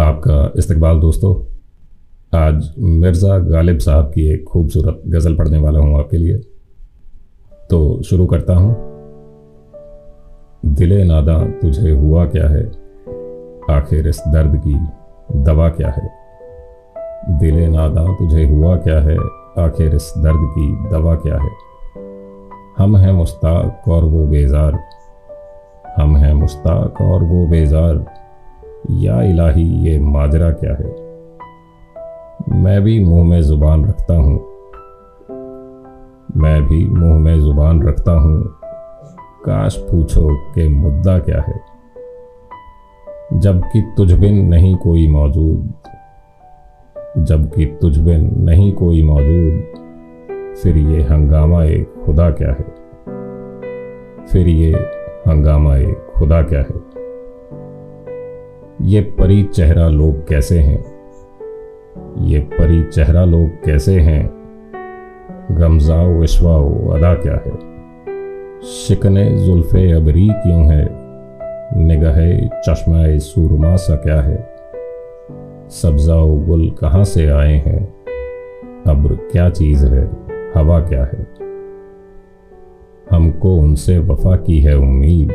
आपका इस्तकबाल दोस्तों, आज मिर्ज़ा गालिब साहब की एक खूबसूरत गज़ल पढ़ने वाला हूँ आपके लिए। तो शुरू करता हूँ। दिले नादा तुझे हुआ क्या है? आखिर इस दर्द की दवा क्या है? दिले नादा तुझे हुआ क्या है? आखिर इस दर्द की दवा क्या है? हम हैं मुस्ताक और वो बेजार। हम हैं मुस्ताक और वो बेजार। या इलाही, ये माजरा क्या है? मैं भी मुँह में ज़ुबान रखता हूँ। मैं भी मुँह में ज़ुबान रखता हूँ। काश पूछो कि मुद्दा क्या है। जबकि तुझ बिन नहीं कोई मौजूद। जबकि तुझ बिन नहीं कोई मौजूद। फिर ये हंगामा एक खुदा क्या है? फिर ये हंगामा एक खुदा क्या है? ये परी चेहरा लोग कैसे हैं? ये परी चेहरा लोग कैसे हैं? गमजाओ विश्वाओ अदा क्या है? शिकने, जुल्फे, अबरी क्यों है? निगाह चश्मा सूरमा सा क्या है? सब्जाओ, गुल कहाँ से आए हैं? अब्र क्या चीज़ है? हवा क्या है? हमको उनसे वफा की है उम्मीद।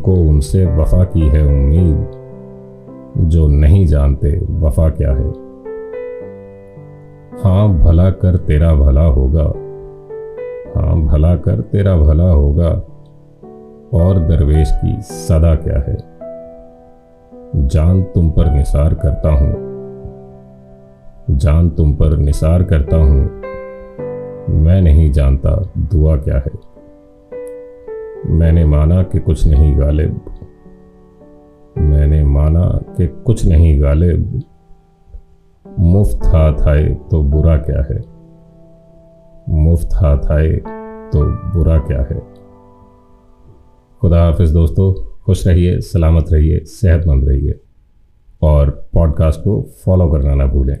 हमको उनसे वफा की है उम्मीद, जो नहीं जानते वफा क्या है। हाँ भला कर तेरा भला होगा। हाँ भला कर तेरा भला होगा। और दरवेश की सदा क्या है। जान तुम पर निसार करता हूँ। जान तुम पर निसार करता हूँ। मैं नहीं जानता दुआ क्या है। मैंने माना कि कुछ नहीं गालिब। मैंने माना कि कुछ नहीं गालिब। मुफ़्त हाथ आए तो बुरा क्या है? मुफ़्त हाथ आए तो बुरा क्या है? खुदा हाफिज दोस्तों, खुश रहिए, सलामत रहिए, सेहतमंद रहिए। और पॉडकास्ट को फॉलो करना ना भूलें।